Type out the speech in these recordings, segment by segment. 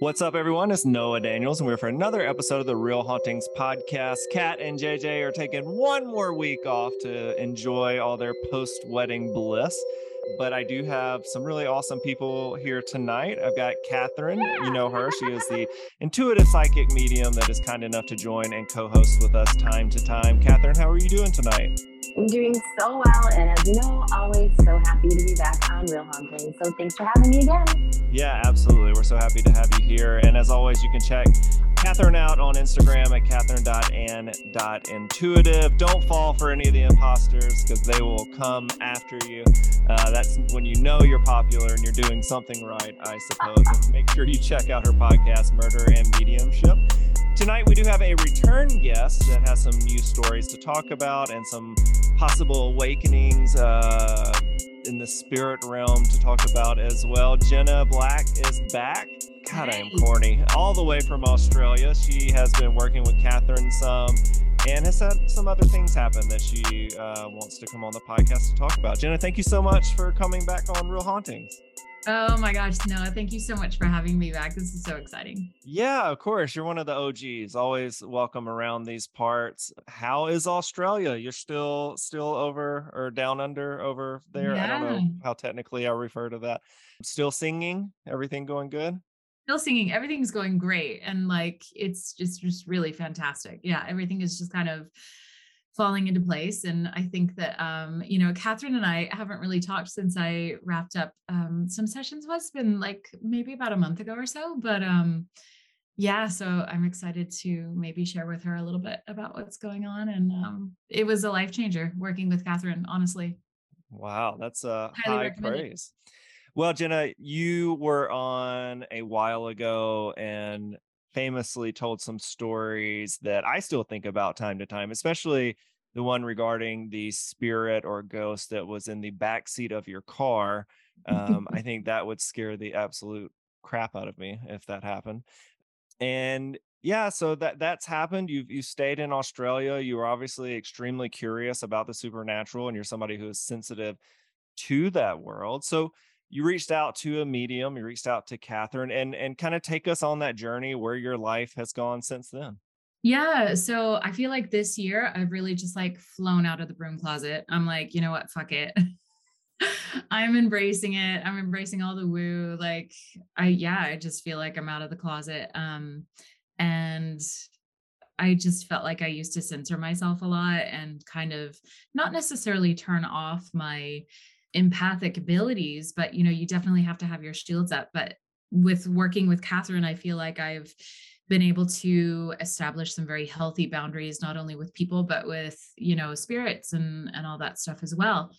What's up, everyone? It's Noah Daniels, and we're for another episode of the Real Hauntings podcast. Kat and JJ are taking one more week off to enjoy all their post wedding bliss. But I do have some really awesome people here tonight. I've got Kathryn. You know her. She is the intuitive psychic medium that is kind enough to join and co host with us time to time. Kathryn, how are you doing tonight? I'm doing so well, and as you know, always so happy to be back on Real Haunting. So thanks for having me again. Yeah, absolutely. We're so happy to have you here. And as always, you can check Kathryn out on Instagram at kathryan.ann.intuitive. Don't fall for any of the imposters because they will come after you. Uh, that's when you know you're popular and you're doing something right, I suppose. And make sure you check out her podcast, Murder and Mediumship. Tonight, we do have a return guest that has some new stories to talk about and some possible awakenings uh, in the spirit realm to talk about as well. Jenna Black is back. God, I am corny. All the way from Australia. She has been working with Kathryn some and has had some other things happen that she uh, wants to come on the podcast to talk about. Jenna, thank you so much for coming back on Real Hauntings. Oh my gosh, Noah, thank you so much for having me back. This is so exciting. Yeah, of course. You're one of the OGs. Always welcome around these parts. How is Australia? You're still still over or down under over there. Yeah. I don't know how technically I refer to that. Still singing? Everything going good? Still singing. Everything's going great. And like it's just just really fantastic. Yeah, everything is just kind of falling into place. And I think that, um, you know, Kathryn and I haven't really talked since I wrapped up um, some sessions. Was been like maybe about a month ago or so, but um, yeah. So I'm excited to maybe share with her a little bit about what's going on. And um, it was a life changer working with Kathryn. Honestly. Wow, that's a Highly high praise. Well, Jenna, you were on a while ago and famously told some stories that I still think about time to time, especially the one regarding the spirit or ghost that was in the back seat of your car. Um, I think that would scare the absolute crap out of me if that happened. And yeah, so that that's happened. You've you stayed in Australia. You were obviously extremely curious about the supernatural, and you're somebody who is sensitive to that world. So you reached out to a medium, you reached out to Kathryn, and and kind of take us on that journey where your life has gone since then. Yeah. So I feel like this year I've really just like flown out of the broom closet. I'm like, you know what? Fuck it. I'm embracing it. I'm embracing all the woo. Like I yeah, I just feel like I'm out of the closet. Um and I just felt like I used to censor myself a lot and kind of not necessarily turn off my empathic abilities, but you know, you definitely have to have your shields up. But with working with Kathryn, I feel like I've been able to establish some very healthy boundaries not only with people but with you know spirits and and all that stuff as well.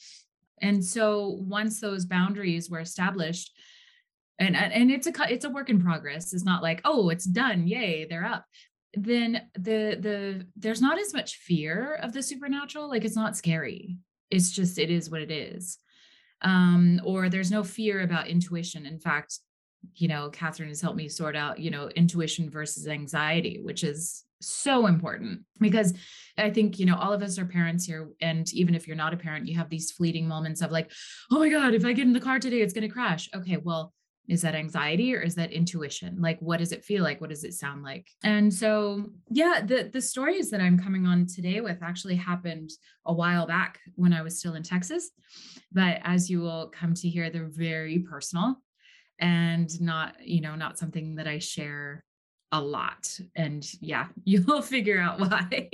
And so once those boundaries were established and and it's a it's a work in progress. It's not like oh it's done. Yay they're up. Then the the there's not as much fear of the supernatural. Like it's not scary. It's just it is what it is um or there's no fear about intuition. In fact you know kathryn has helped me sort out you know intuition versus anxiety which is so important because i think you know all of us are parents here and even if you're not a parent you have these fleeting moments of like oh my god if i get in the car today it's going to crash. Okay well is that anxiety or is that intuition? Like what does it feel like? What does it sound like? And so yeah the the stories that i'm coming on today with actually happened a while back when i was still in texas but as you will come to hear they're very personal and not you know not something that i share a lot. And yeah you'll figure out why.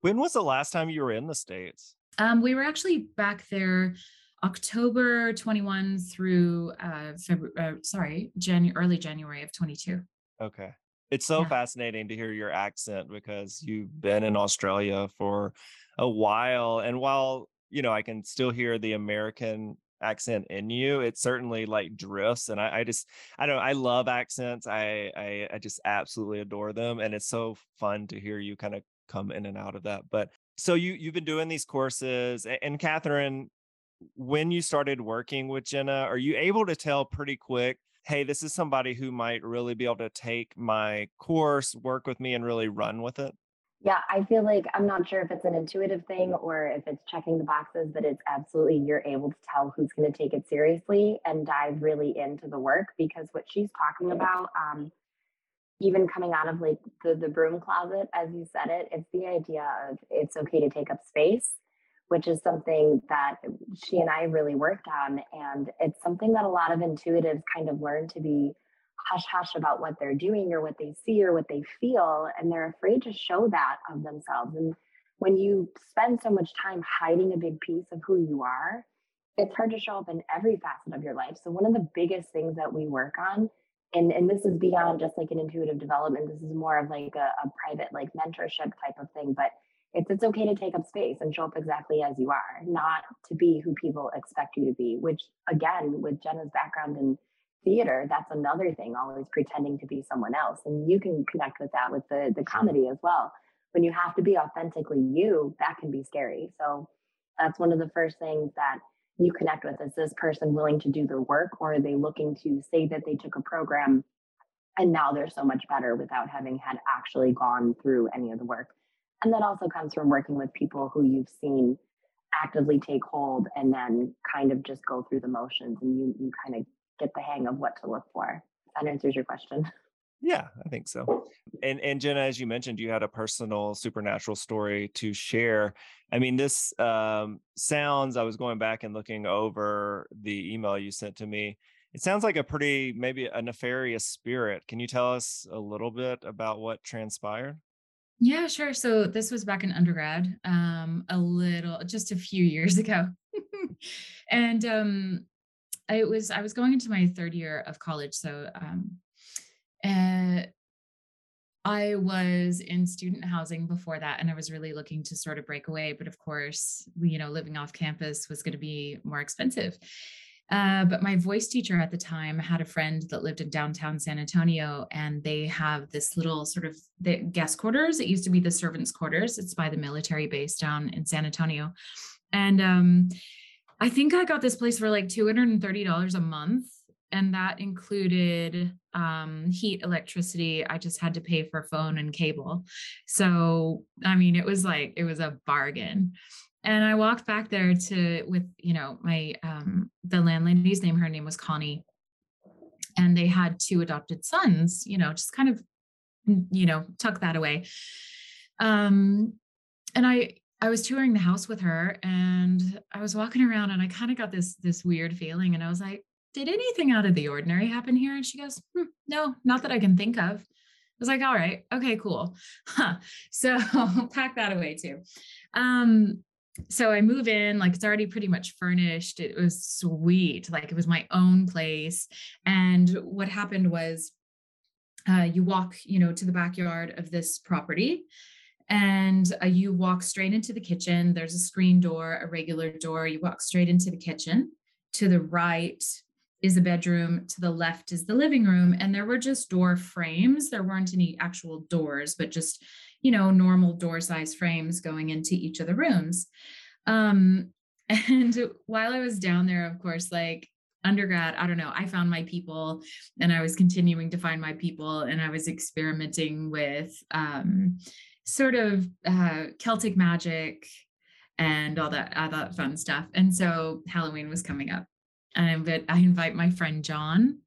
When was the last time you were in the states? Um we were actually back there October 21 through uh, February, uh, sorry, January, early January of 22. Okay. It's so yeah. fascinating to hear your accent because you've been in Australia for a while. And while, you know, I can still hear the American accent in you, it certainly like drifts. And I, I just, I don't, I love accents. I, I, I just absolutely adore them. And it's so fun to hear you kind of come in and out of that. But so you, you've been doing these courses and Catherine, when you started working with Jenna, are you able to tell pretty quick, hey, this is somebody who might really be able to take my course, work with me, and really run with it? Yeah, I feel like I'm not sure if it's an intuitive thing or if it's checking the boxes, but it's absolutely you're able to tell who's going to take it seriously and dive really into the work because what she's talking about, um, even coming out of like the, the broom closet, as you said it, it's the idea of it's okay to take up space which is something that she and I really worked on. And it's something that a lot of intuitives kind of learn to be hush hush about what they're doing or what they see or what they feel. And they're afraid to show that of themselves. And when you spend so much time hiding a big piece of who you are, it's hard to show up in every facet of your life. So, one of the biggest things that we work on, and, and this is beyond just like an intuitive development, this is more of like a, a private, like mentorship type of thing, but it's it's okay to take up space and show up exactly as you are, not to be who people expect you to be. Which again, with Jenna's background in theater, that's another thing, always pretending to be someone else. And you can connect with that with the the comedy as well. When you have to be authentically you, that can be scary. So that's one of the first things that you connect with is this person willing to do the work or are they looking to say that they took a program and now they're so much better without having had actually gone through any of the work and that also comes from working with people who you've seen actively take hold and then kind of just go through the motions and you you kind of get the hang of what to look for. That answers your question. Yeah, I think so. And and Jenna, as you mentioned, you had a personal supernatural story to share. I mean, this um, sounds. I was going back and looking over the email you sent to me. It sounds like a pretty maybe a nefarious spirit. Can you tell us a little bit about what transpired? Yeah, sure. So this was back in undergrad, um, a little, just a few years ago. and um, I was, I was going into my third year of college. So um, uh, I was in student housing before that, and I was really looking to sort of break away. But of course, you know, living off campus was going to be more expensive. Uh, but my voice teacher at the time had a friend that lived in downtown San Antonio, and they have this little sort of the guest quarters. It used to be the servants' quarters. It's by the military base down in San Antonio, and um, I think I got this place for like two hundred and thirty dollars a month, and that included um, heat, electricity. I just had to pay for phone and cable. So I mean, it was like it was a bargain and I walked back there to with you know my um the landlady's name her name was Connie and they had two adopted sons you know just kind of you know tuck that away um and I I was touring the house with her and I was walking around and I kind of got this this weird feeling and I was like did anything out of the ordinary happen here and she goes hmm, no not that I can think of I was like, all right, okay, cool. Huh. So pack that away too. Um, so I move in, like it's already pretty much furnished. It was sweet. Like it was my own place. And what happened was uh, you walk, you know, to the backyard of this property and uh, you walk straight into the kitchen. There's a screen door, a regular door. You walk straight into the kitchen. To the right is a bedroom, to the left is the living room. And there were just door frames. There weren't any actual doors, but just, you know, normal door size frames going into each of the rooms. Um, and while I was down there, of course, like undergrad, I don't know, I found my people and I was continuing to find my people and I was experimenting with um, sort of uh, Celtic magic and all that, all that fun stuff. And so Halloween was coming up. And I I invite my friend John.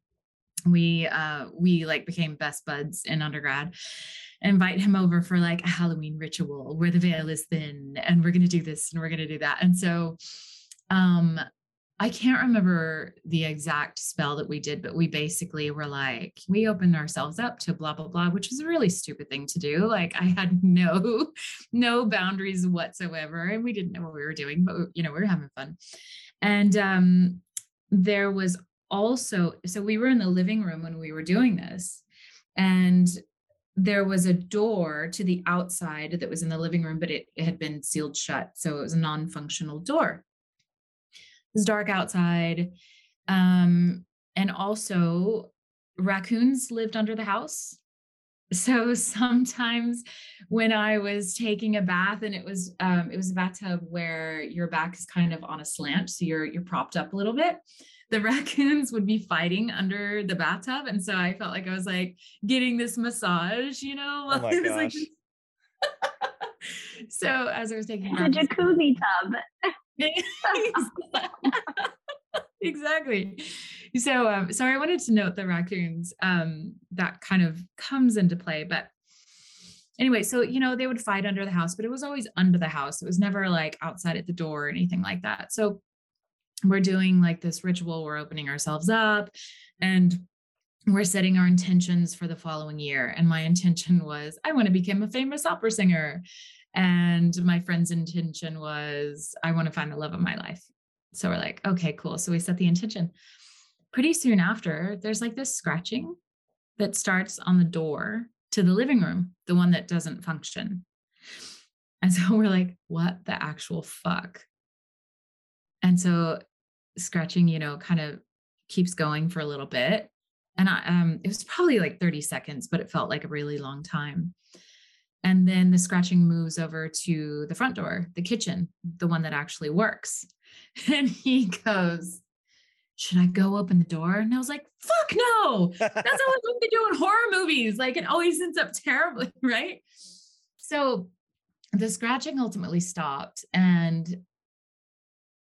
We uh we like became best buds in undergrad. Invite him over for like a Halloween ritual where the veil is thin and we're gonna do this and we're gonna do that. And so um I can't remember the exact spell that we did, but we basically were like, we opened ourselves up to blah, blah, blah, which was a really stupid thing to do. Like I had no, no boundaries whatsoever. And we didn't know what we were doing, but you know, we were having fun. And um, there was also, so we were in the living room when we were doing this. And there was a door to the outside that was in the living room, but it, it had been sealed shut. So it was a non functional door It was dark outside. Um, and also, raccoons lived under the house. So sometimes when I was taking a bath and it was um, it was a bathtub where your back is kind of on a slant, so you're you're propped up a little bit. The raccoons would be fighting under the bathtub, and so I felt like I was like getting this massage, you know. Oh my gosh. Like, so as I was taking a jacuzzi tub. exactly. So, um, so I wanted to note the raccoons. Um, that kind of comes into play, but anyway, so you know they would fight under the house, but it was always under the house. It was never like outside at the door or anything like that. So we're doing like this ritual. We're opening ourselves up, and we're setting our intentions for the following year. And my intention was I want to become a famous opera singer. And my friend's intention was, I want to find the love of my life. So we're like, okay, cool. So we set the intention. Pretty soon after, there's like this scratching that starts on the door to the living room, the one that doesn't function. And so we're like, what the actual fuck? And so scratching, you know, kind of keeps going for a little bit. And I, um, it was probably like 30 seconds, but it felt like a really long time. And then the scratching moves over to the front door, the kitchen, the one that actually works. And he goes, Should I go open the door? And I was like, Fuck no. That's how what they do in horror movies. Like it always ends up terribly, right? So the scratching ultimately stopped. And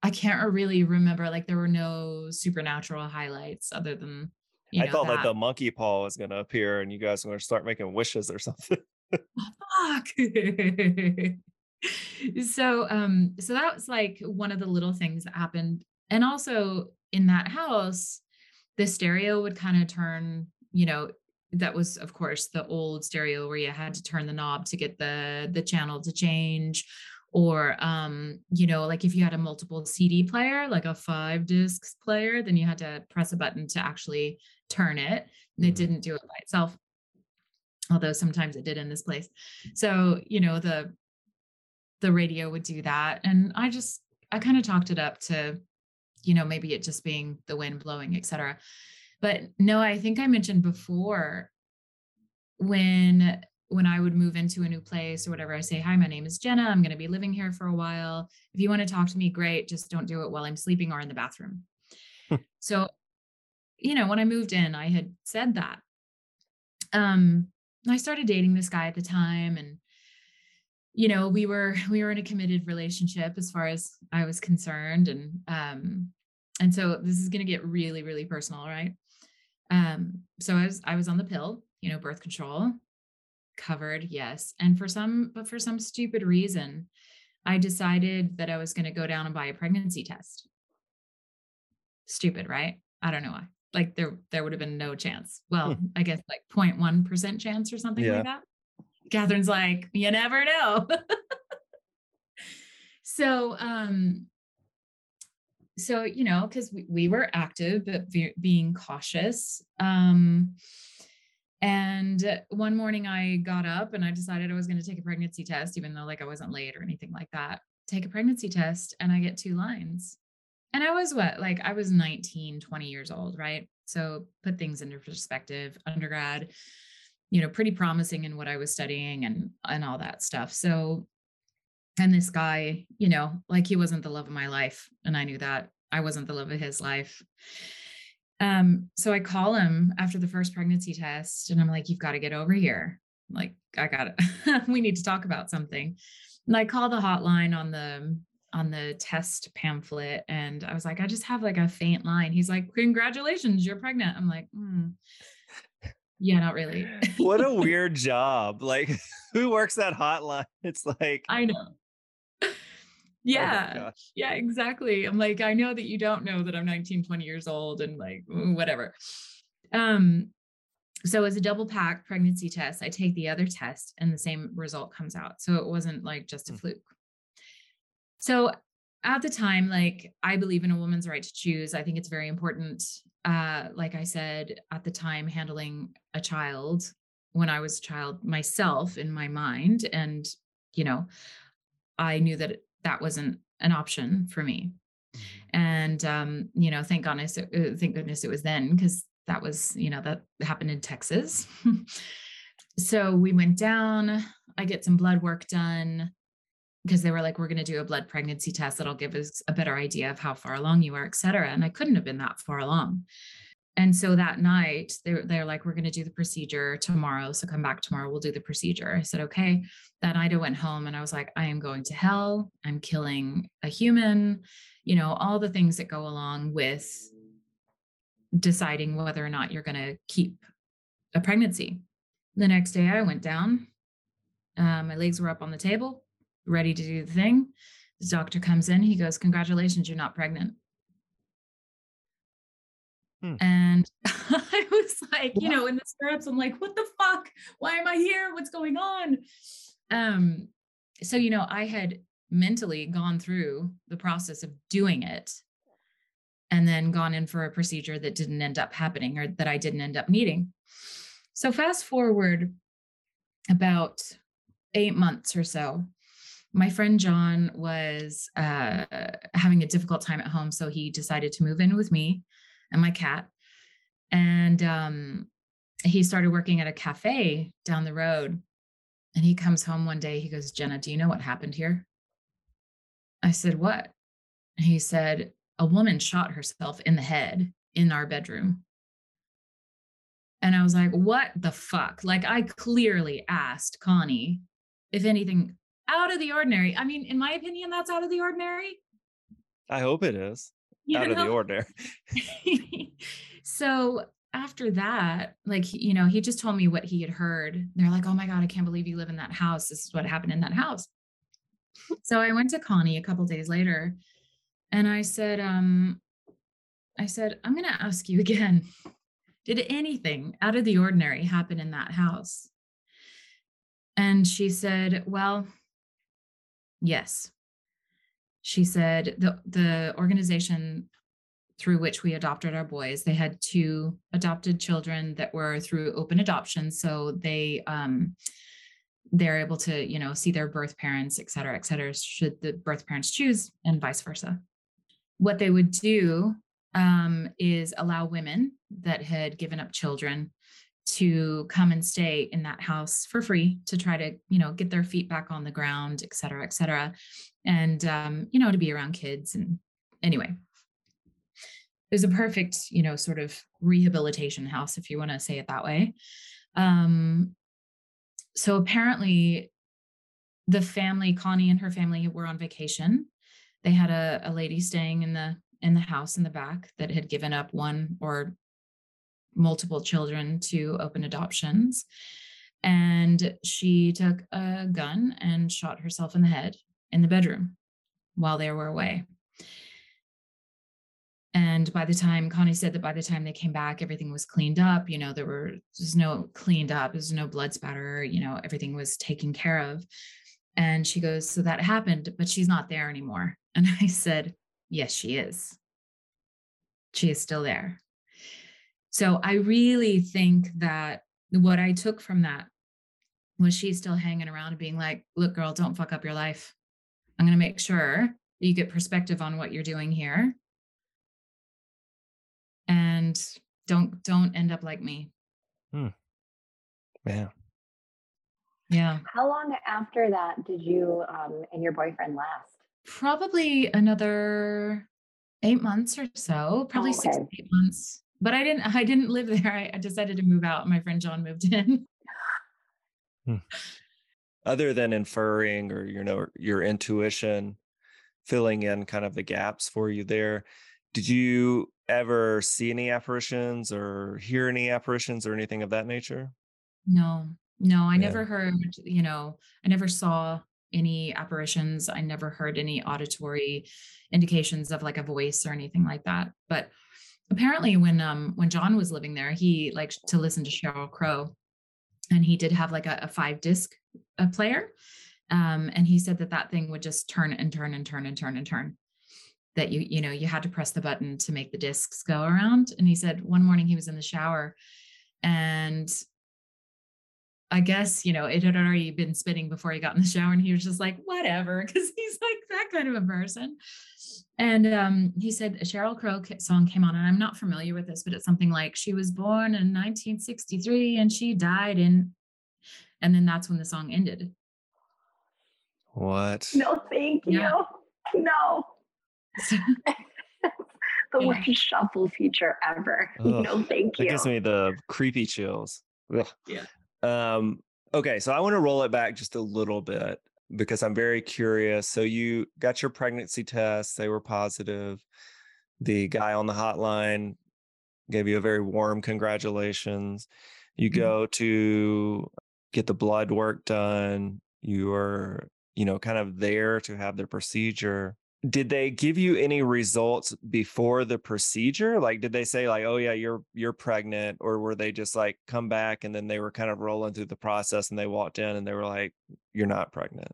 I can't really remember, like, there were no supernatural highlights other than. I thought that. like the monkey paw was going to appear and you guys were going to start making wishes or something fuck. so um so that was like one of the little things that happened and also in that house the stereo would kind of turn you know that was of course the old stereo where you had to turn the knob to get the the channel to change or um you know like if you had a multiple cd player like a five discs player then you had to press a button to actually turn it and it mm-hmm. didn't do it by itself although sometimes it did in this place so you know the the radio would do that and i just i kind of talked it up to you know maybe it just being the wind blowing etc but no i think i mentioned before when when i would move into a new place or whatever i say hi my name is jenna. I'm going to be living here for a while. If you want to talk to me great. Just don't do it while i'm sleeping or in the bathroom. Hmm. so you know when i moved in i had said that. Um I started dating this guy at the time and you know, we were we were in a committed relationship as far as I was concerned and um and so this is going to get really really personal, right? Um so I was I was on the pill, you know, birth control covered, yes. And for some but for some stupid reason, I decided that I was going to go down and buy a pregnancy test. Stupid, right? I don't know why like there there would have been no chance. Well, hmm. I guess like 0.1 percent chance or something yeah. like that. Kathryn's like, you never know. so um so you know because we, we were active but being cautious um And one morning I got up and I decided I was going to take a pregnancy test, even though like I wasn't late or anything like that. Take a pregnancy test and I get two lines. And I was what, like I was 19, 20 years old, right? So put things into perspective, undergrad, you know, pretty promising in what I was studying and and all that stuff. So and this guy, you know, like he wasn't the love of my life. And I knew that I wasn't the love of his life. Um, so I call him after the first pregnancy test and I'm like, you've got to get over here. I'm like, I got it. we need to talk about something. And I call the hotline on the on the test pamphlet and I was like, I just have like a faint line. He's like, Congratulations, you're pregnant. I'm like, hmm. Yeah, not really. what a weird job. Like, who works that hotline? It's like, I know. Oh yeah. Oh yeah, exactly. I'm like, I know that you don't know that I'm 19, 20 years old and like whatever. Um, so as a double pack pregnancy test, I take the other test and the same result comes out. So it wasn't like just a mm. fluke. So at the time, like I believe in a woman's right to choose. I think it's very important. Uh, like I said, at the time, handling a child when I was a child myself in my mind. And, you know, I knew that that wasn't an option for me. Mm-hmm. And um, you know, thank goodness, uh, thank goodness it was then because that was, you know, that happened in Texas. so we went down. I get some blood work done because they were like, we're going to do a blood pregnancy test that'll give us a better idea of how far along you are, et cetera. And I couldn't have been that far along. And so that night, they're, they're like, we're going to do the procedure tomorrow. So come back tomorrow, we'll do the procedure. I said, okay. That night I went home and I was like, I am going to hell. I'm killing a human, you know, all the things that go along with deciding whether or not you're going to keep a pregnancy. The next day I went down. Uh, my legs were up on the table, ready to do the thing. The doctor comes in. He goes, Congratulations, you're not pregnant. Hmm. And I was like, you know, in the stirrups, I'm like, what the fuck? Why am I here? What's going on? Um, so, you know, I had mentally gone through the process of doing it and then gone in for a procedure that didn't end up happening or that I didn't end up needing. So, fast forward about eight months or so, my friend John was uh, having a difficult time at home. So, he decided to move in with me and my cat. And um, he started working at a cafe down the road. And he comes home one day. He goes, Jenna, do you know what happened here? I said, What? He said, A woman shot herself in the head in our bedroom. And I was like, What the fuck? Like, I clearly asked Connie if anything out of the ordinary. I mean, in my opinion, that's out of the ordinary. I hope it is out know? of the ordinary. so after that, like, you know, he just told me what he had heard. They're like, oh my God, I can't believe you live in that house. This is what happened in that house. so I went to Connie a couple days later and I said, um, I said, I'm going to ask you again. Did anything out of the ordinary happen in that house? And she said, Well, yes she said the the organization through which we adopted our boys they had two adopted children that were through open adoption. So they um they're able to you know see their birth parents et cetera et cetera should the birth parents choose and vice versa. What they would do um, is allow women that had given up children to come and stay in that house for free to try to you know get their feet back on the ground et cetera et cetera. And um, you know to be around kids and anyway. It was a perfect you know sort of rehabilitation house if you want to say it that way. Um, so apparently the family connie and her family were on vacation. They had a, a lady staying in the in the house in the back that had given up one or multiple children to open adoptions and she took a gun and shot herself in the head in the bedroom while they were away. And by the time Connie said that by the time they came back, everything was cleaned up. You know, there were no cleaned up, there's no blood spatter, you know, everything was taken care of. And she goes, So that happened, but she's not there anymore. And I said, Yes, she is. She is still there. So I really think that what I took from that was she still hanging around and being like, look, girl, don't fuck up your life. I'm going to make sure you get perspective on what you're doing here. And don't don't end up like me. Hmm. Yeah. Yeah. How long after that did you um, and your boyfriend last? Probably another eight months or so, probably oh, okay. six eight months. But I didn't I didn't live there. I, I decided to move out. My friend John moved in. Hmm. Other than inferring or you know your intuition filling in kind of the gaps for you there, did you ever see any apparitions or hear any apparitions or anything of that nature? No, no, I yeah. never heard, you know, I never saw any apparitions. I never heard any auditory indications of like a voice or anything like that. But apparently when um when John was living there, he liked to listen to Sheryl Crow and he did have like a, a five disc uh, player. Um, and he said that that thing would just turn and turn and turn and turn and turn that you you know you had to press the button to make the discs go around and he said one morning he was in the shower and I guess, you know, it had already been spinning before he got in the shower and he was just like, whatever, because he's like that kind of a person. And um, he said a Sheryl Crow song came on, and I'm not familiar with this, but it's something like she was born in 1963 and she died in, and then that's when the song ended. What? No, thank you. Yeah. No. the yeah. worst shuffle feature ever. Ugh, no, thank you. It gives me the creepy chills. Ugh. Yeah. Um, okay, so I want to roll it back just a little bit because I'm very curious. So you got your pregnancy tests, they were positive. The guy on the hotline gave you a very warm congratulations. You mm-hmm. go to get the blood work done. You are, you know, kind of there to have the procedure did they give you any results before the procedure? Like did they say like oh yeah you're you're pregnant or were they just like come back and then they were kind of rolling through the process and they walked in and they were like you're not pregnant.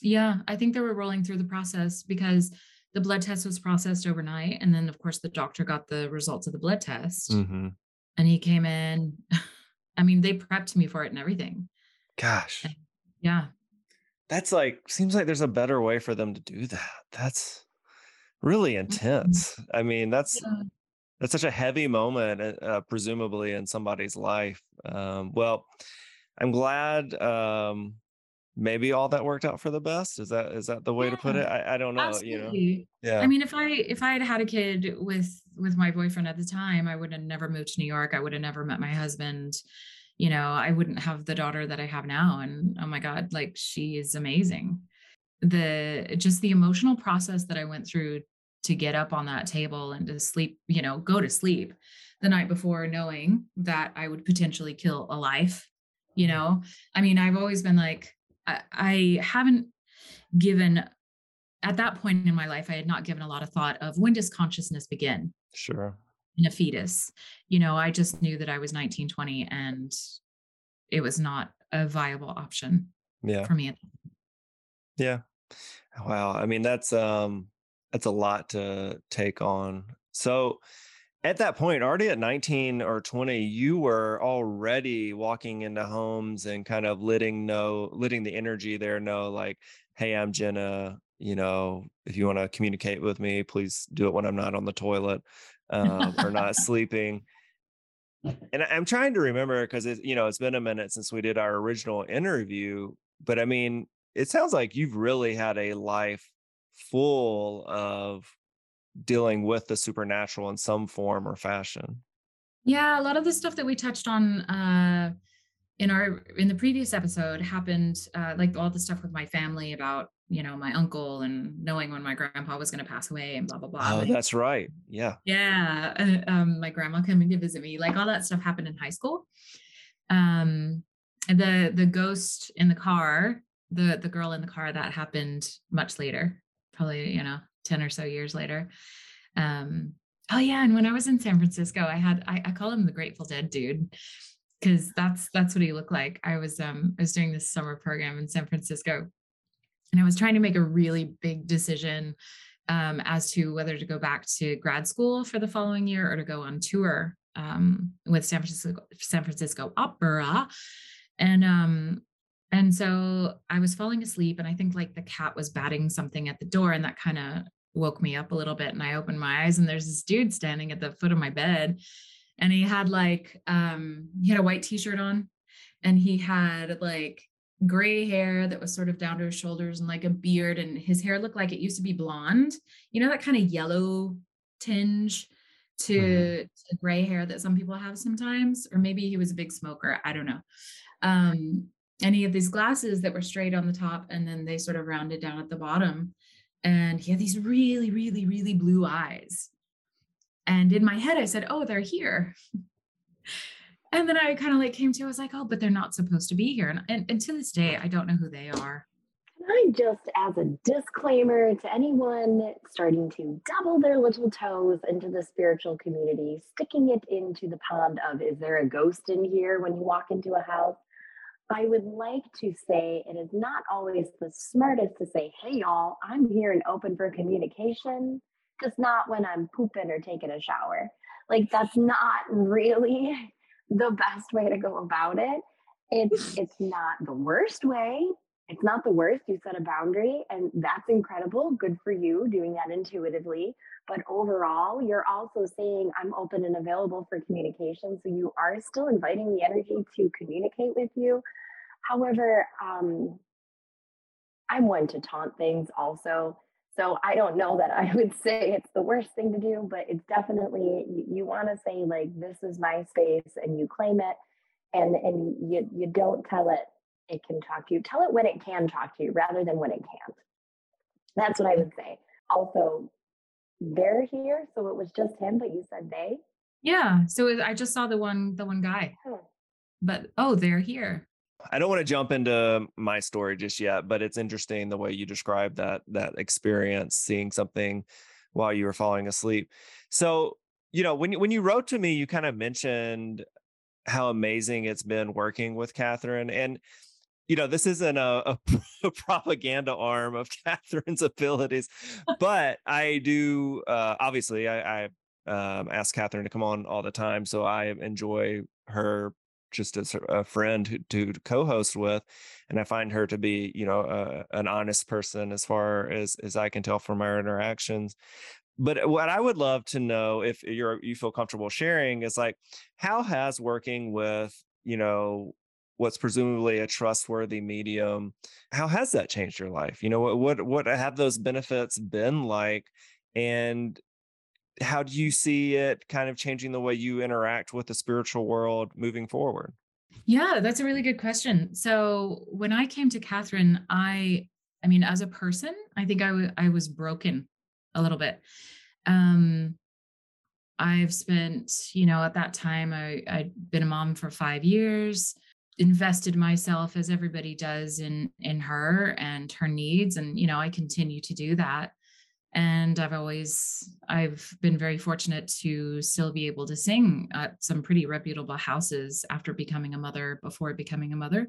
Yeah i think they were rolling through the process because the blood test was processed overnight and then of course the doctor got the results of the blood test mm-hmm. and he came in. I mean they prepped me for it and everything. Gosh. Yeah that's like seems like there's a better way for them to do that. That's really mm-hmm. intense. I mean, that's yeah. that's such a heavy moment, uh, uh, presumably in somebody's life. Um, well, I'm glad. Um, maybe all that worked out for the best. Is that is that the way yeah, to put it? I, I don't know. Absolutely. You know. Yeah. I mean, if I if I had had a kid with with my boyfriend at the time, I would have never moved to New York. I would have never met my husband you know, I wouldn't have the daughter that I have now. And oh my God, like she is amazing. The just the emotional process that I went through to get up on that table and to sleep, you know, go to sleep the night before, knowing that I would potentially kill a life. You know, I mean, I've always been like, I, I haven't given at that point in my life, I had not given a lot of thought of when does consciousness begin? Sure in a fetus. You know, I just knew that I was 19, 20 and it was not a viable option yeah. for me. Yeah. Wow. I mean, that's um that's a lot to take on. So at that point, already at 19 or 20, you were already walking into homes and kind of letting know, letting the energy there know, like, hey, I'm Jenna. You know, if you want to communicate with me, please do it when I'm not on the toilet um, or not sleeping. And I'm trying to remember because it, you know, it's been a minute since we did our original interview. But I mean, it sounds like you've really had a life full of dealing with the supernatural in some form or fashion. Yeah, a lot of the stuff that we touched on uh, in our in the previous episode happened, uh, like all the stuff with my family about you know, my uncle and knowing when my grandpa was going to pass away and blah, blah, blah. Oh, that's right. Yeah. Yeah. Um, my grandma coming to visit me, like all that stuff happened in high school. Um, the, the ghost in the car, the, the girl in the car that happened much later, probably, you know, 10 or so years later. Um, oh yeah. And when I was in San Francisco, I had, I, I call him the Grateful Dead dude because that's that's what he looked like. I was um I was doing this summer program in San Francisco and I was trying to make a really big decision um, as to whether to go back to grad school for the following year or to go on tour um, with San Francisco San Francisco Opera, and um, and so I was falling asleep, and I think like the cat was batting something at the door, and that kind of woke me up a little bit. And I opened my eyes, and there's this dude standing at the foot of my bed, and he had like um, he had a white t-shirt on, and he had like gray hair that was sort of down to his shoulders and like a beard and his hair looked like it used to be blonde. You know that kind of yellow tinge to, mm-hmm. to gray hair that some people have sometimes? Or maybe he was a big smoker i don't know. Um and he had these glasses that were straight on the top and then they sort of rounded down at the bottom. And he had these really really really blue eyes. And in my head i said oh they're here and then I kind of like came to, I was like, oh, but they're not supposed to be here. And, and, and to this day, I don't know who they are. Can I just, as a disclaimer to anyone starting to double their little toes into the spiritual community, sticking it into the pond of, is there a ghost in here when you walk into a house? I would like to say it is not always the smartest to say, hey, y'all, I'm here and open for communication, just not when I'm pooping or taking a shower. Like, that's not really the best way to go about it. It's it's not the worst way. It's not the worst. You set a boundary, and that's incredible. Good for you doing that intuitively. But overall, you're also saying, I'm open and available for communication. So you are still inviting the energy to communicate with you. However, um, I'm one to taunt things also. So I don't know that I would say it's the worst thing to do, but it's definitely you, want to say like this is my space and you claim it and and you you don't tell it it can talk to you. Tell it when it can talk to you rather than when it can't. That's what I would say. Also, they're here, so it was just him, but you said they. Yeah. So I just saw the one the one guy. But oh, they're here. I don't want to jump into my story just yet, but it's interesting the way you described that that experience, seeing something while you were falling asleep. So, you know, when you when you wrote to me, you kind of mentioned how amazing it's been working with Kathryn. And you know, this isn't a, a, a propaganda arm of Kathryn's abilities, but I do uh, obviously I, I um, ask Kathryn to come on all the time, so I enjoy her just as a friend to, to co-host with and i find her to be you know uh, an honest person as far as as i can tell from our interactions. But what i would love to know if you're you feel comfortable sharing is like how has working with you know what's presumably a trustworthy medium how has that changed your life? You know what what what have those benefits been like? And how do you see it kind of changing the way you interact with the spiritual world moving forward? Yeah, that's a really good question. So when I came to Kathryn, I, I mean, as a person, I think I, w- I was broken a little bit. Um, I've spent, you know, at that time, I, I'd been a mom for five years, invested myself as everybody does in in her and her needs, and you know, I continue to do that and i've always i've been very fortunate to still be able to sing at some pretty reputable houses after becoming a mother before becoming a mother.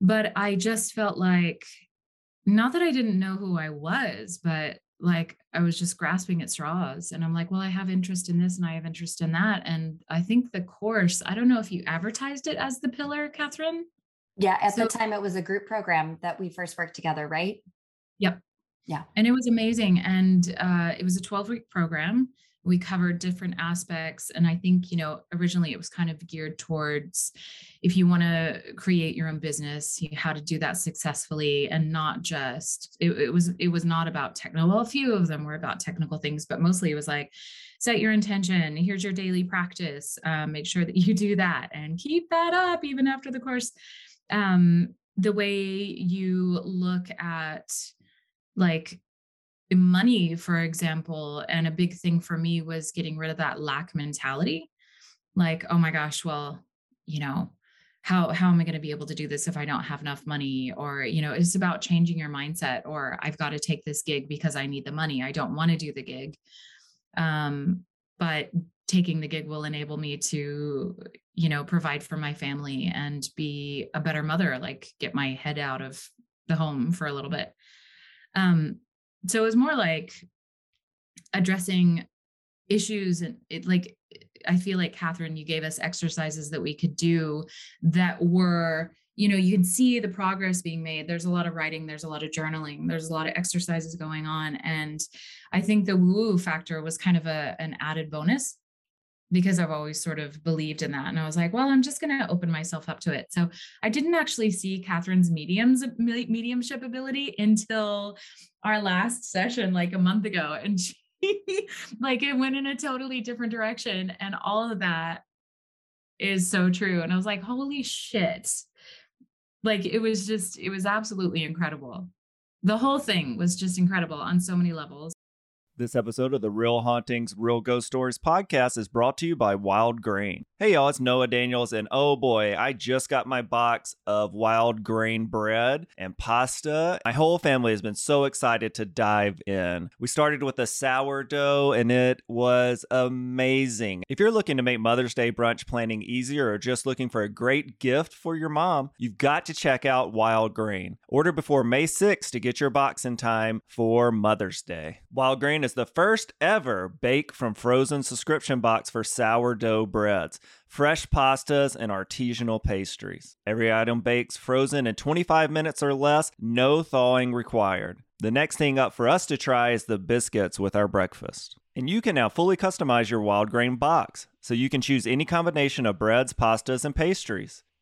But i just felt like not that i didn't know who i was but like i was just grasping at straws. And i'm like well i have interest in this and i have interest in that. And i think the course i don't know if you advertised it as the pillar kathryn? Yeah at so, the time it was a group program that we first worked together right? Yep yeah. And it was amazing. And uh, it was a 12 week program. We covered different aspects. And I think, you know, originally it was kind of geared towards if you want to create your own business, how to do that successfully and not just, it, it was, it was not about technical. Well, a few of them were about technical things, but mostly it was like, set your intention. Here's your daily practice. Um, make sure that you do that and keep that up even after the course. Um, the way you look at like money for example and a big thing for me was getting rid of that lack mentality. Like oh my gosh well you know how how am i going to be able to do this if i don't have enough money? Or you know it's about changing your mindset or i've got to take this gig because i need the money. I don't want to do the gig. Um but taking the gig will enable me to you know provide for my family and be a better mother like get my head out of the home for a little bit um, so it was more like addressing issues and it like I feel like Kathryn, you gave us exercises that we could do that were you know you can see the progress being made. There's a lot of writing there's a lot of journaling there's a lot of exercises going on. And i think the woo factor was kind of a an added bonus because I've always sort of believed in that. And I was like, well, I'm just going to open myself up to it. So I didn't actually see Kathryn's mediums mediumship ability until our last session, like a month ago. And she, like, it went in a totally different direction. And all of that is so true. And I was like, holy shit. Like, it was just, it was absolutely incredible. The whole thing was just incredible on so many levels. This episode of the Real Hauntings, Real Ghost Stories podcast is brought to you by Wild Grain. Hey y'all, it's Noah Daniels, and oh boy, I just got my box of wild grain bread and pasta. My whole family has been so excited to dive in. We started with a sourdough, and it was amazing. If you're looking to make Mother's Day brunch planning easier or just looking for a great gift for your mom, you've got to check out Wild Grain. Order before May 6th to get your box in time for Mother's Day. Wild Grain is the first ever bake from frozen subscription box for sourdough breads, fresh pastas, and artisanal pastries. Every item bakes frozen in 25 minutes or less, no thawing required. The next thing up for us to try is the biscuits with our breakfast. And you can now fully customize your wild grain box, so you can choose any combination of breads, pastas, and pastries.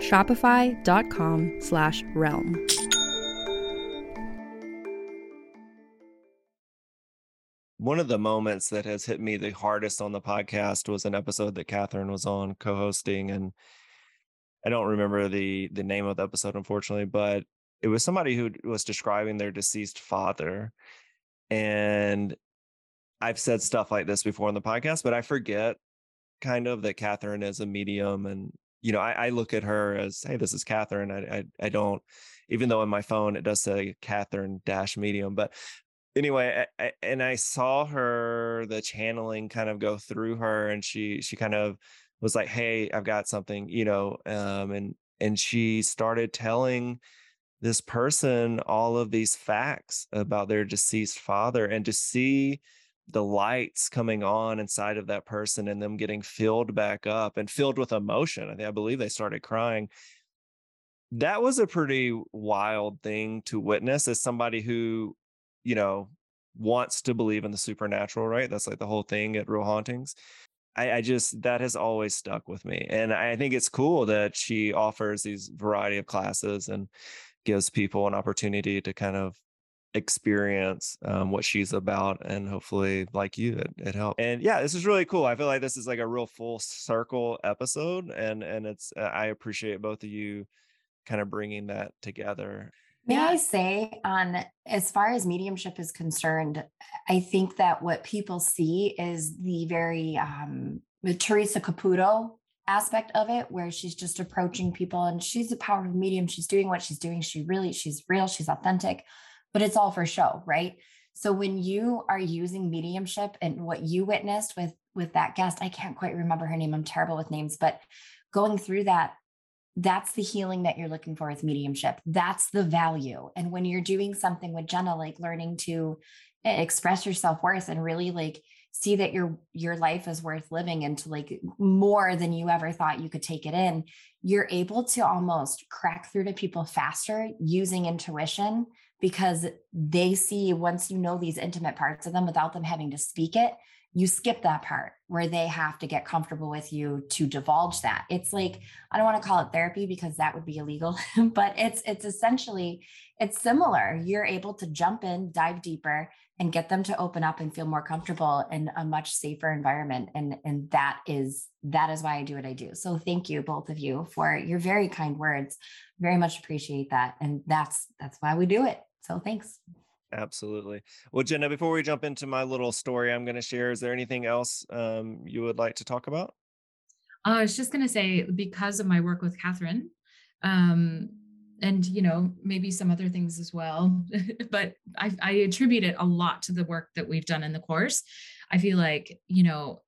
shopify.com slash realm. One of the moments that has hit me the hardest on the podcast was an episode that Kathryn was on co-hosting, and I don't remember the the name of the episode, unfortunately, but it was somebody who was describing their deceased father, And I've said stuff like this before on the podcast, but I forget kind of that Kathryn is a medium. And, you know, I, I look at her as, hey, this is Kathryn. I, I, I don't, even though in my phone it does say Kathryn dash medium, but anyway, I, and I saw her, the channeling kind of go through her and she, she kind of was like, Hey, I've got something, you know, um, and, and she started telling this person all of these facts about their deceased father and to see the lights coming on inside of that person and them getting filled back up and filled with emotion. I think I believe they started crying. That was a pretty wild thing to witness as somebody who, you know, wants to believe in the supernatural, right? That's like the whole thing at Real Hauntings. I, I just that has always stuck with me. And I think it's cool that she offers these variety of classes and gives people an opportunity to kind of experience um, what she's about and hopefully like you it, it helped and yeah this is really cool. I feel like this is like a real full circle episode and and it's uh, i appreciate both of you kind of bringing that together. May. I say, on as far as mediumship is concerned, I think that what people see is the very um, Theresa Caputo aspect of it where she's just approaching people and she's a powerful medium. She's doing what she's doing. She really she's real. She's authentic but it's all for show right? So when you are using mediumship and what you witnessed with with that guest i can't quite remember her name i'm terrible with names but going through that that's the healing that you're looking for with mediumship. That's the value. And when you're doing something with jenna like learning to express your self-worth and really like see that your your life is worth living and to like more than you ever thought you could take it in you're able to almost crack through to people faster using intuition because they see once you know these intimate parts of them without them having to speak it you skip that part where they have to get comfortable with you to divulge that it's like i don't want to call it therapy because that would be illegal but it's it's essentially it's similar you're able to jump in dive deeper and get them to open up and feel more comfortable in a much safer environment and and that is that is why I do what I do. So thank you both of you for your very kind words. Very much appreciate that and that's that's why we do it. So thanks. Absolutely. Well, Jenna, before we jump into my little story I'm going to share, is there anything else um, you would like to talk about? Uh, I was just going to say, because of my work with Kathryn, um, and you know maybe some other things as well but I, I attribute it a lot to the work that we've done in the course i feel like you know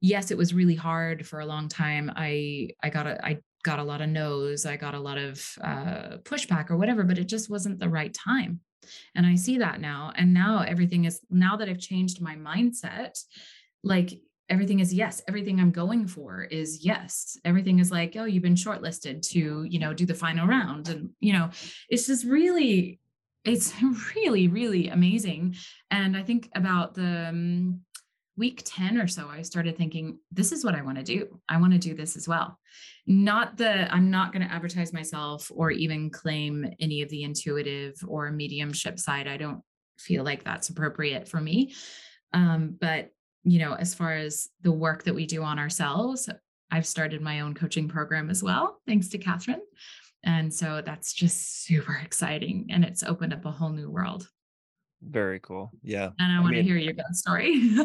yes it was really hard for a long time i i got a i got a lot of no's i got a lot of uh, pushback or whatever but it just wasn't the right time and i see that now and now everything is now that i've changed my mindset like everything is yes everything i'm going for is yes everything is like oh you've been shortlisted to you know do the final round and you know it's just really it's really really amazing and i think about the um, week 10 or so i started thinking this is what i want to do i want to do this as well not the i'm not going to advertise myself or even claim any of the intuitive or mediumship side i don't feel like that's appropriate for me um, but you know, as far as the work that we do on ourselves, I've started my own coaching program as well, thanks to Kathryn. And so that's just super exciting. And it's opened up a whole new world. Very cool. Yeah. And I, want to hear your story.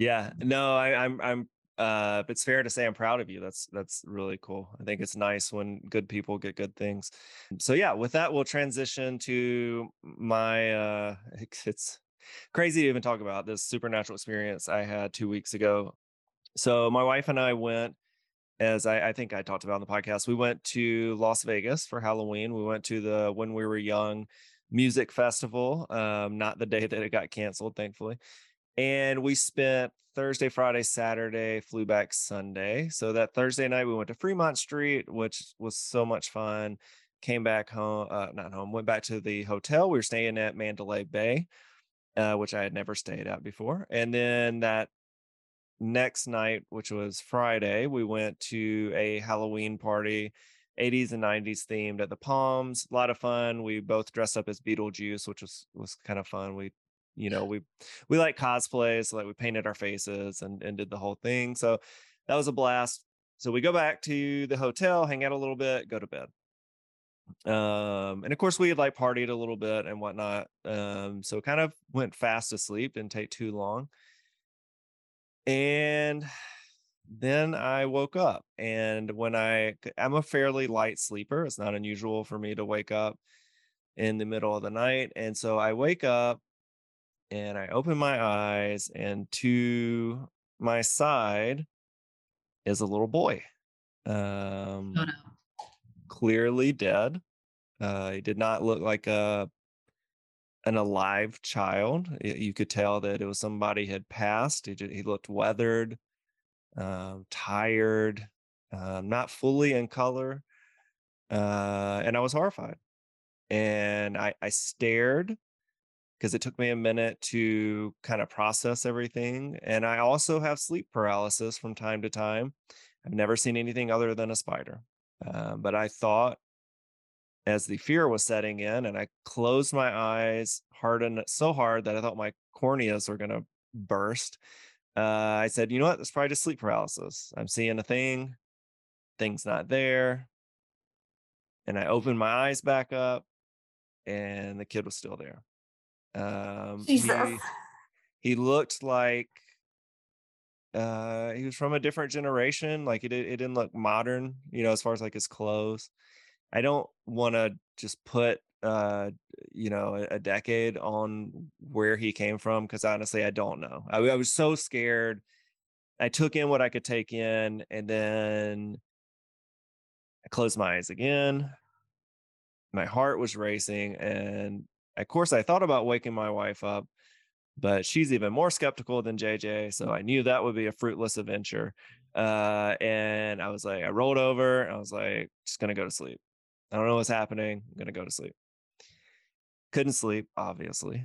yeah. No, I, I'm I'm uh it's fair to say I'm proud of you. That's that's really cool. I think it's nice when good people get good things. So yeah, with that we'll transition to my uh it's crazy to even talk about this supernatural experience I had two weeks ago. So my wife and I went, as I, I think I talked about on the podcast, we went to Las Vegas for Halloween. We went to the When We Were Young music festival, um, not the day that it got canceled, thankfully. And we spent Thursday, Friday, Saturday, flew back Sunday. So that Thursday night, we went to Fremont Street, which was so much fun. Came back home, uh, not home, went back to the hotel. We were staying at Mandalay Bay uh, which I had never stayed at before. And then that next night, which was Friday, we went to a Halloween party, 80s and 90s themed at the Palms. A lot of fun. We both dressed up as Beetlejuice, which was was kind of fun. We you know we we like cosplay so like we painted our faces and, and did the whole thing so that was a blast so we go back to the hotel hang out a little bit go to bed Um, and of course, we had like partied a little bit and whatnot. Um, so kind of went fast asleep, didn't take too long. And then I woke up. And when I, I'm a fairly light sleeper, it's not unusual for me to wake up in the middle of the night. And so I wake up and I open my eyes, and to my side is a little boy. Um, oh, no. Clearly dead. Uh, he did not look like a an alive child. You could tell that it was somebody had passed. He, he looked weathered, um, tired, um, not fully in color, uh, and I was horrified. And I, I stared because it took me a minute to kind of process everything. And I also have sleep paralysis from time to time. I've never seen anything other than a spider. Uh, but I thought as the fear was setting in and I closed my eyes hard and so hard that I thought my corneas were going to burst. Uh, I said, you know what? It's probably just sleep paralysis. I'm seeing a thing, thing's not there. And I opened my eyes back up and the kid was still there. Um, Jesus. He, he looked like uh he was from a different generation like it, it didn't look modern you know as far as like his clothes I don't want to just put uh you know a, decade on where he came from because honestly I don't know. I, I was so scared. I took in what I could take in, and then I closed my eyes again. My heart was racing, and of course I thought about waking my wife up, but she's even more skeptical than JJ, so I knew that would be a fruitless adventure. Uh, and I was like, I rolled over, I was like, just gonna go to sleep. I don't know what's happening. I'm going to go to sleep. Couldn't sleep, obviously.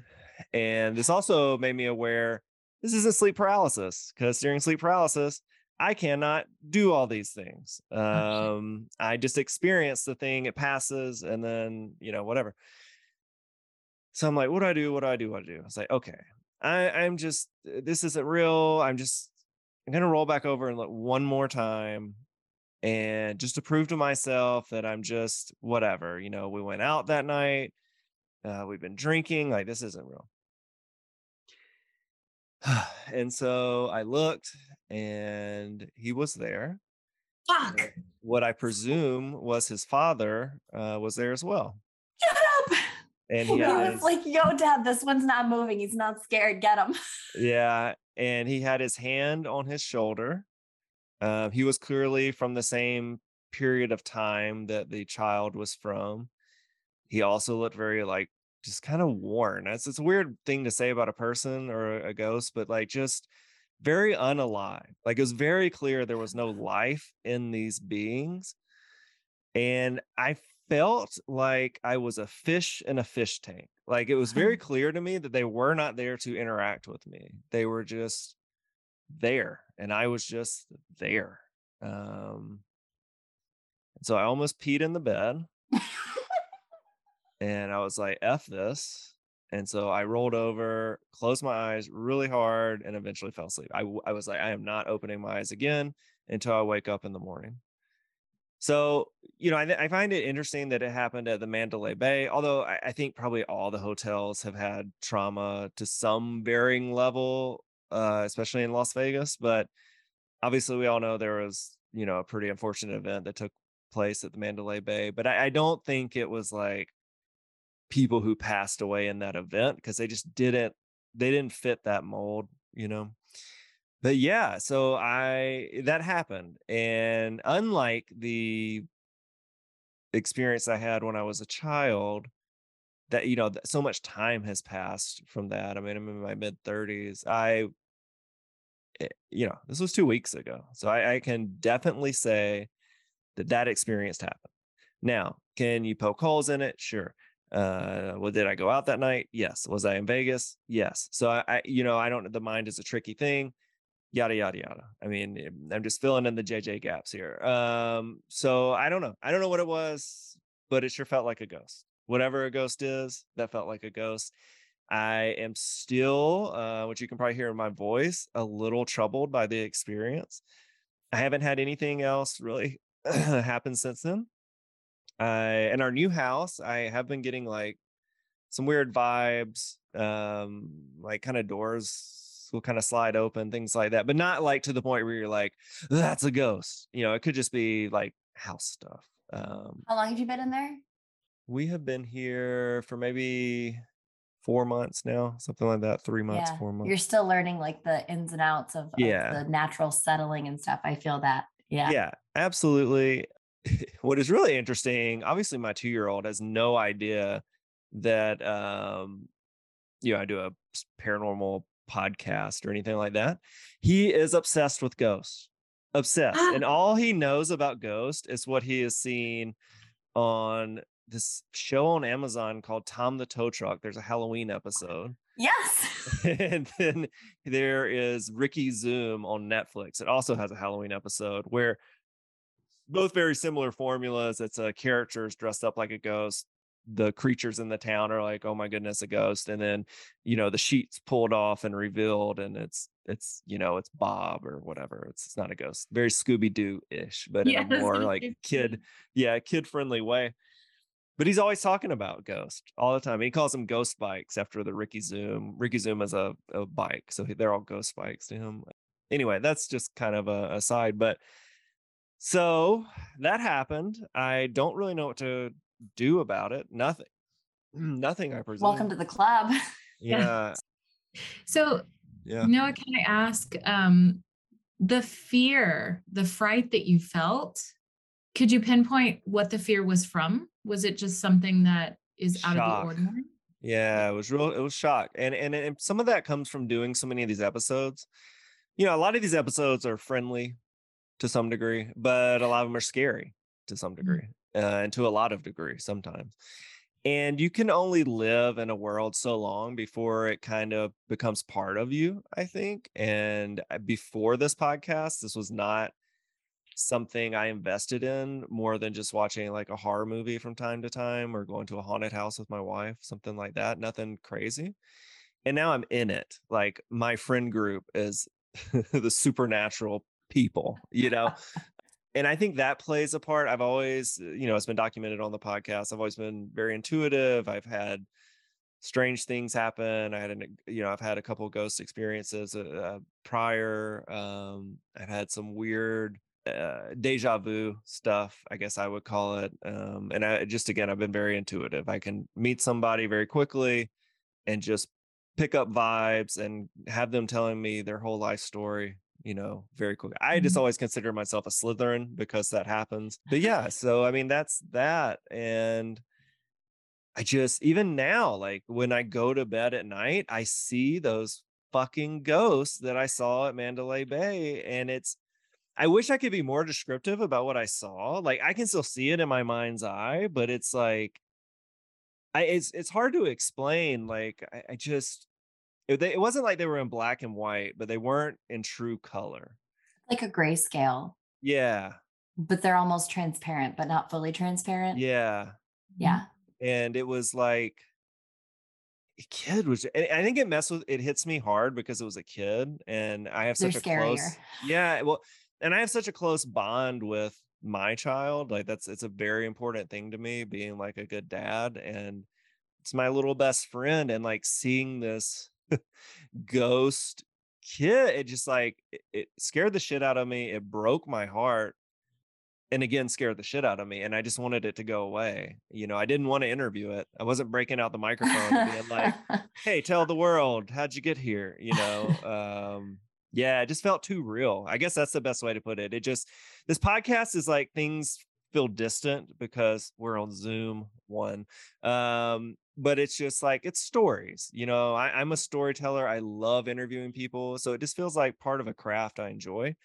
And this also made me aware this isn't sleep paralysis because during sleep paralysis, I cannot do all these things. Um, I just experience the thing, it passes, and then, you know, whatever. So I'm like, what do I do? What do I do? What do I do? I was like, okay, I, I'm just, this isn't real. I'm just, I'm going to roll back over and look one more time and just to prove to myself that I'm just whatever. You know, we went out that night, uh, we've been drinking, like this isn't real. and so I looked and he was there. Fuck. What I presume was his father uh, was there as well. Up. And he, he was his, like, yo, dad, this one's not moving. He's not scared. Get him. Yeah. And he had his hand on his shoulder uh, he was clearly from the same period of time that the child was from. He also looked very like just kind of worn. It's it's a weird thing to say about a person or a ghost, but like just very unalive. Like it was very clear there was no life in these beings. And I felt like I was a fish in a fish tank. Like it was very clear to me that they were not there to interact with me. They were just there and I was just there. Um, so I almost peed in the bed. and I was like, F this. And so I rolled over, closed my eyes really hard, and eventually fell asleep. I, I was like, I am not opening my eyes again until I wake up in the morning. So, you know, I, I find it interesting that it happened at the Mandalay Bay, although I, I think probably all the hotels have had trauma to some varying level uh, especially in Las Vegas. But obviously, we all know there was, you know, a pretty unfortunate event that took place at the Mandalay Bay. But I, I don't think it was like people who passed away in that event because they just didn't they didn't fit that mold, you know. But yeah, so I that happened, and unlike the experience I had when I was a child, that you know so much time has passed from that i mean i'm in my mid 30s i eh, you know this was two weeks ago so I, I, can definitely say that that experience happened. Now can you poke holes in it? Sure. Uh well did i go out that night? Yes. Was i in vegas? Yes. So I, I you know i don't the mind is a tricky thing yada yada yada i mean eh, i'm just filling in the jj gaps here um so i don't know i don't know what it was but it sure felt like a ghost whatever a ghost is, that felt like a ghost. I am still, uh, which you can probably hear in my voice, a little troubled by the experience. I haven't had anything else really happen since then. In our new house, I have been getting like some weird vibes, um, like kind of doors will kind of slide open, things like that, but not like to the point where you're like, that's a ghost. You know, it could just be like house stuff. Um, How long have you been in there? We have been here for maybe four months now, something like that. Three months, yeah. four months. You're still learning like the ins and outs of, yeah. of the natural settling and stuff. I feel that. Yeah. Yeah, absolutely. what is really interesting, obviously my two year old has no idea that um, you know, I do a paranormal podcast or anything like that. He is obsessed with ghosts. Obsessed. Ah. and all he knows about ghosts is what he has seen on this show on Amazon called Tom the Tow Truck. There's a Halloween episode. Yes. and then there is Ricky Zoom on Netflix. It also has a Halloween episode where both very similar formulas. It's a characters dressed up like a ghost. The creatures in the town are like, oh my goodness, a ghost. And then, you know, the sheets pulled off and revealed, and it's it's you know it's Bob or whatever. It's it's not a ghost. Very Scooby Doo ish, but yes, in a more like kid, yeah, kid friendly way but he's always talking about Ghost all the time. He calls them Ghost bikes after the Ricky Zoom. Ricky Zoom is a, a bike, so they're all Ghost bikes to him. Anyway, that's just kind of a aside. But so that happened. I don't really know what to do about it. Nothing. Nothing. I presume. Welcome to the club. Yeah. so yeah. Noah, can I ask um, the fear, the fright that you felt? Could you pinpoint what the fear was from? Was it just something that is out shock. of the ordinary? Yeah, it was real. It was shock, and, and and some of that comes from doing so many of these episodes. You know, a lot of these episodes are friendly to some degree, but a lot of them are scary to some mm. degree, uh, and to a lot of degree sometimes. And you can only live in a world so long before it kind of becomes part of you, I think. And uh, before this podcast, this was not something I invested in more than just watching like a horror movie from time to time or going to a haunted house with my wife, something like that. Nothing crazy. And now I'm in it. Like my friend group is the supernatural people, you know? and I think that plays a part. I've always, uh, you know, it's been documented on the podcast. I've always been very intuitive. I've had strange things happen. I had an, you know, I've had a couple ghost experiences uh, uh, prior. Um, I've had some weird uh, deja vu stuff, I guess I would call it. Um, and I just again, I've been very intuitive. I can meet somebody very quickly and just pick up vibes and have them telling me their whole life story. You know, very quick. I just mm-hmm. always consider myself a Slytherin because that happens. But yeah, so I mean, that's that. And I just even now, like when I go to bed at night, I see those fucking ghosts that I saw at Mandalay Bay, and it's I wish I could be more descriptive about what I saw. Like I can still see it in my mind's eye, but it's like I it's it's hard to explain. Like I, I just it, it wasn't like they were in black and white, but they weren't in true color. Like a grayscale. Yeah. But they're almost transparent, but not fully transparent. Yeah. Yeah. And it was like a kid was I think it messed with it hits me hard because it was a kid and I have such They're a scarier. close yeah well and I have such a close bond with my child. Like that's it's a very important thing to me, being like a good dad. And it's my little best friend. And like seeing this ghost kid, it just like it, it scared the shit out of me. It broke my heart. And again, scared the shit out of me. And I just wanted it to go away. You know, I didn't want to interview it. I wasn't breaking out the microphone and being like, hey, tell the world, how'd you get here? You know, um, yeah, it just felt too real. I guess that's the best way to put it. It just this podcast is like things feel distant because we're on Zoom one. Um, but it's just like it's stories, you know. I, I'm a storyteller. I love interviewing people, so it just feels like part of a craft I enjoy.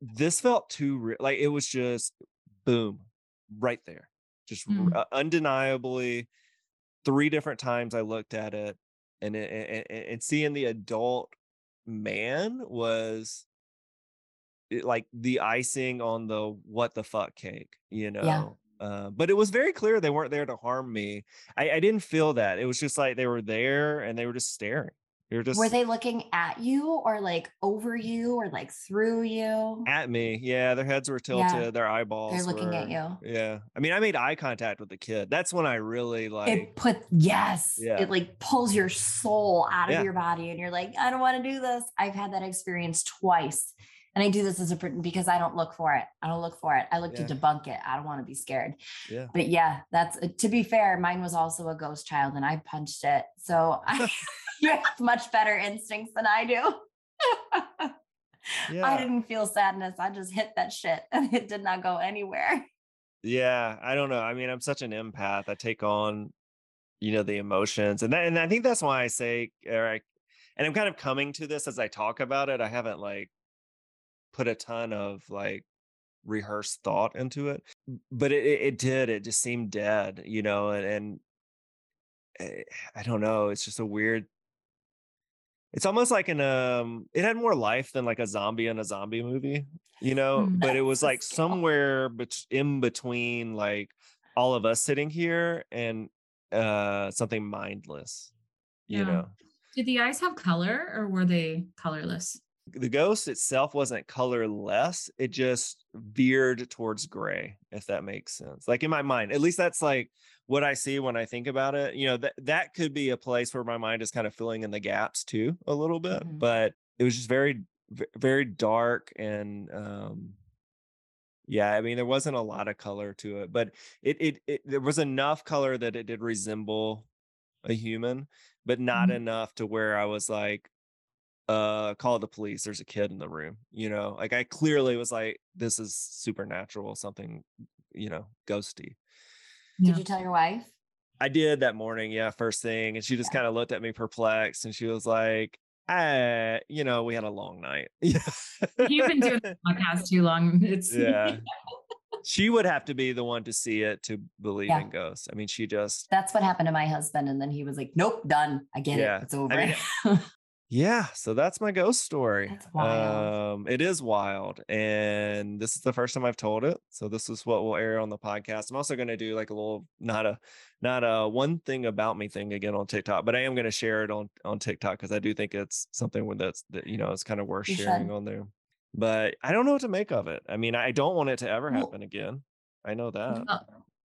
This felt too real. Like it was just boom, right there, just mm. r- uh, undeniably. Three different times I looked at it, and it, and, and seeing the adult man was eh, like the icing on the what the fuck cake, you know. Uh, but it was very clear they weren't there to harm me. I, I didn't feel that. It was just like they were there and they were just staring. You're just were they looking at you or like over you or like through you? At me. Yeah, their heads were tilted, yeah. their eyeballs. They're looking were, at you. Yeah. I mean, I made eye contact with the kid. That's when I really like it put yes. Yeah. It like pulls your soul out of yeah. your body and you're like, I don't want to do this. I've had that experience twice. And I do this as a because I don't look for it. I don't look for it. I look yeah. to debunk it. I don't want to be scared. Yeah. But yeah, that's uh, to be fair. Mine was also a ghost child, and I punched it. So I, you have much better instincts than I do. yeah. I didn't feel sadness. I just hit that shit, and it did not go anywhere. Yeah, I don't know. I mean, I'm such an empath. I take on, you know, the emotions, and that, and I think that's why I say, or I, and I'm kind of coming to this as I talk about it. I haven't like put a ton of like rehearsed thought into it but it, it did it just seemed dead you know and, and eh, i don't know it's just a weird it's almost like an um it had more life than like a zombie in a zombie movie you know mm, but it was like somewhere bet- in between like all of us sitting here and uh something mindless you yeah. know? Did the eyes have color or were they colorless the ghost itself wasn't colorless it just veered towards gray if that makes sense like in my mind at least that's like what i see when i think about it you know that that could be a place where my mind is kind of filling in the gaps too a little bit mm-hmm. but it was just very very dark and um yeah i mean there wasn't a lot of color to it but it it, it there was enough color that it did resemble a human but not mm-hmm. enough to where i was like uh call the police there's a kid in the room you know like i clearly was like this is supernatural something you know ghosty did you tell your wife i did that morning yeah first thing and she just yeah. kind of looked at me perplexed and she was like ah, you know we had a long night you've been doing the podcast too long it's yeah she would have to be the one to see it to believe yeah. in ghosts. I mean, she just that's what happened to my husband. And then he was like, Nope, done. I get yeah. it. It's over. I mean, yeah so that's my ghost story um it is wild and this is the first time i've told it so this is what will air on the podcast. I'm also going to do like a little not a not a one thing about me thing again on tiktok but i am going to share it on on tiktok because i do think it's something that's that you know it's kind of worth you sharing should. on there but i don't know what to make of it. I mean i don't want it to ever happen again i know that.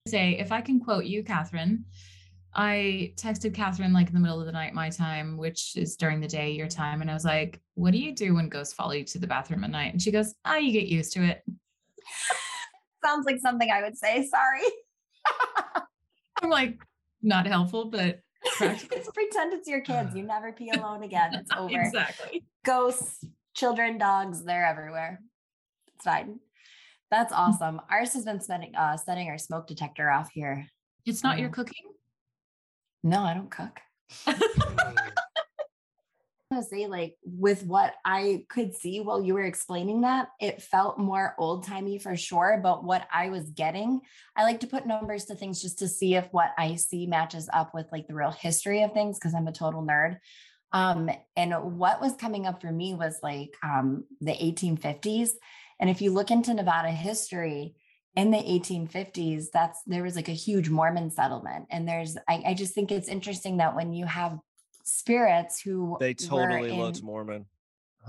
Say if i can quote you kathryn I texted Kathryn like in the middle of the night, my time, which is during the day, your time. And I was like, what do you do when ghosts follow you to the bathroom at night? And she goes, oh, you get used to it. Sounds like something I would say. Sorry. I'm like, not helpful, but just pretend it's your kids. You never pee alone again. It's over. exactly. Ghosts, children, dogs, they're everywhere. It's fine. That's awesome. Ours has been setting uh setting our smoke detector off here. It's not um, your cooking? No, I don't cook. I was going to say like with what I could see while you were explaining that, it felt more old timey for sure. But what I was getting, I like to put numbers to things just to see if what I see matches up with like the real history of things because I'm a total nerd. Um, and what was coming up for me was like um, the 1850s. And if you look into Nevada history, in the 1850s that's there was like a huge mormon settlement and there's I, I just think it's interesting that when you have spirits who they totally in, looked mormon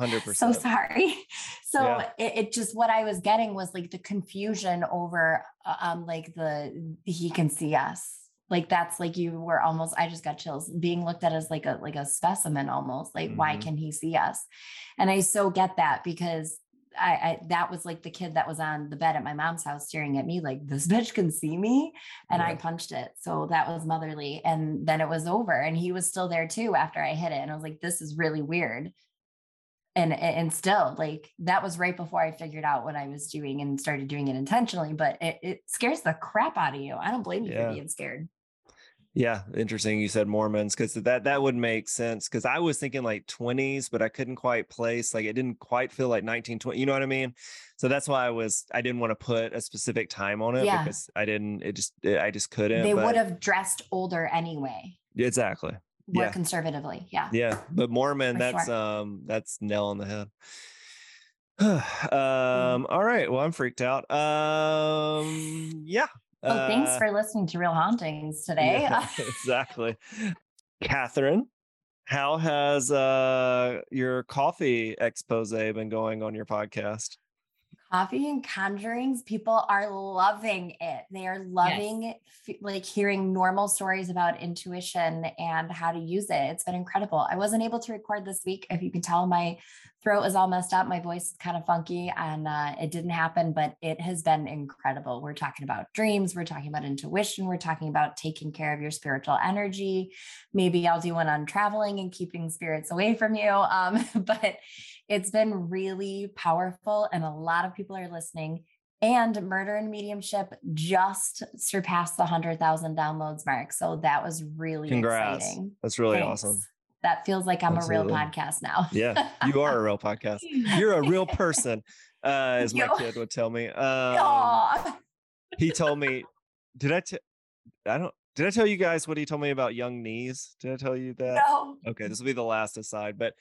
100% so sorry so yeah. it, it, just what i was getting was like the confusion over uh, um like the he can see us like that's like you were almost i just got chills being looked at as like a like a specimen almost like mm-hmm. why can he see us and i so get that because I, I, that was like the kid that was on the bed at my mom's house staring at me like this bitch can see me and yeah. I punched it. So that was motherly and then it was over and he was still there too after I hit it and I was like this is really weird. And and still like that was right before I figured out what I was doing and started doing it intentionally but it, it scares the crap out of you. I don't blame you yeah. for being scared. Yeah, interesting. You said Mormons because that that would make sense. Because I was thinking like 20s, but I couldn't quite place like it didn't quite feel like 1920. You know what I mean? So that's why I was I didn't want to put a specific time on it yeah. because I didn't. It just I just couldn't. They would have dressed older anyway. Exactly. More yeah. conservatively. Yeah. Yeah, but Mormon, For that's sure. um that's nail on the head. um. All right. Well, I'm freaked out. Um. Yeah. Well, thanks uh, for listening to Real Hauntings today. Yeah, exactly. Kathryn, How has uh your coffee expose been going on your podcast? Coffee and conjurings, people are loving it. They are loving yes. like hearing normal stories about intuition and how to use it. It's been incredible. I wasn't able to record this week. If you can tell, my throat is all messed up. My voice is kind of funky and uh, it didn't happen, but it has been incredible. We're talking about dreams, we're talking about intuition, we're talking about taking care of your spiritual energy. Maybe I'll do one on traveling and keeping spirits away from you. Um, but it's been really powerful and a lot of people are listening. And Murder and Mediumship just surpassed the 100,000 downloads mark. So that was really Congrats. exciting. That's really Thanks. awesome that feels like I'm Absolutely. a real podcast now. yeah, you are a real podcast. You're a real person, uh, as my kid would tell me. Um, he told me, did I? T- I don't. Did I tell you guys what he told me about young knees? Did I tell you that? No. Okay, this will be the last aside. But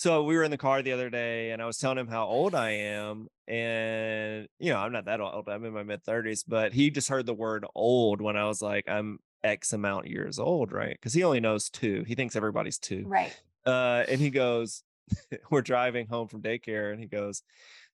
so we were in the car the other day, and I was telling him how old I am, and you know I'm not that old. I'm in my mid 30s, but he just heard the word old when I was like, I'm X amount years old, right? Because he only knows two. He thinks everybody's two. Right. Uh, and he goes, We're driving home from daycare, and he goes,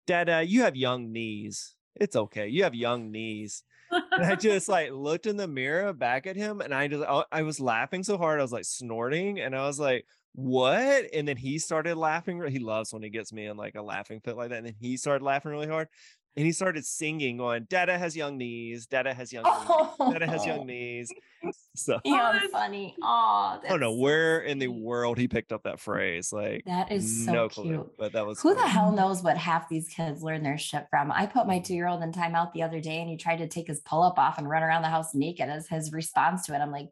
Dad, uh, you have young knees. It's okay. You have young knees. and I just like looked in the mirror back at him, and I just I was laughing so hard, I was like snorting, and I was like, "What?" And then he started laughing. He loves when he gets me in like a laughing fit like that. And then he started laughing really hard and he started singing on Dada has young knees, Dada has young knees, Dada has young knees. So yeah, funny. Oh, I don't know where in the world he picked up that phrase. Like that is so no cute. Clue, but that was who funny. the hell knows what half these kids learn their shit from. I put my two-year-old in timeout the other day and he tried to take his pull-up off and run around the house naked as his response to it. I'm like,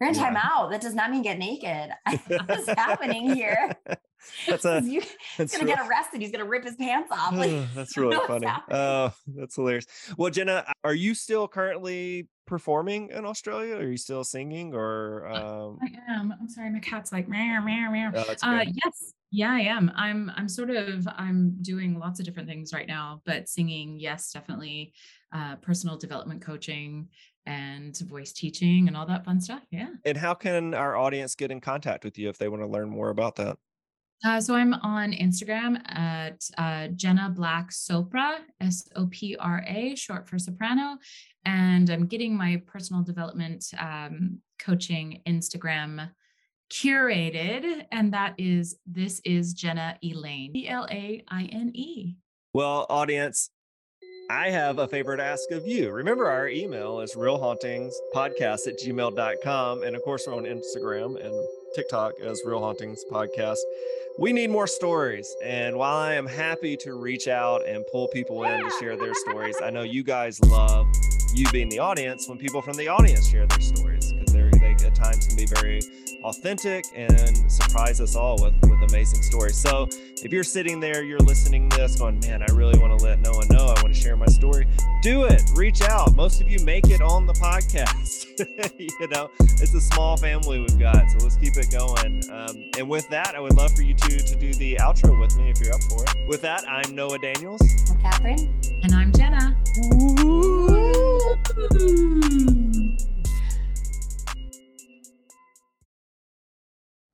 you're in yeah. timeout. That does not mean get naked. What's happening here? That's a. You, he's gonna get arrested. He's gonna rip his pants off. Like, that's really funny. Oh, that's hilarious. Well, Jenna, are you still currently performing in Australia? Are you still singing or? Um... I am. I'm sorry, my cat's like meow meow meow. Oh, uh, yes, yeah, I am. I'm. I'm sort of. I'm doing lots of different things right now, but singing, yes, definitely. Uh, personal development coaching and voice teaching and all that fun stuff. Yeah. And how can our audience get in contact with you if they want to learn more about that? Uh, so I'm on Instagram at uh, Jenna Black Sopra, S O P R A, short for soprano. And I'm getting my personal development um, coaching Instagram curated. And that is This is Jenna Elaine, E L A I N E. Well, audience, I have a favor to ask of you. Remember, our email is realhauntingspodcast at gmail.com. And of course, we're on Instagram and TikTok as Real Hauntings Podcast we need more stories. And while I am happy to reach out and pull people in to share their stories, I know you guys love you being the audience when people from the audience share their stories because they at times can be very authentic and surprise us all with, with amazing stories. So if you're sitting there, you're listening to this going, man, I really want to let no one know. I want to share my story. Do it. Reach out. Most of you make it on the podcast. you know, it's a small family we've got. So let's keep it going. Um, and with that, I would love for you two to do the outro with me if you're up for it. With that, I'm Noah Daniels. I'm Kathryn. And I'm Jenna.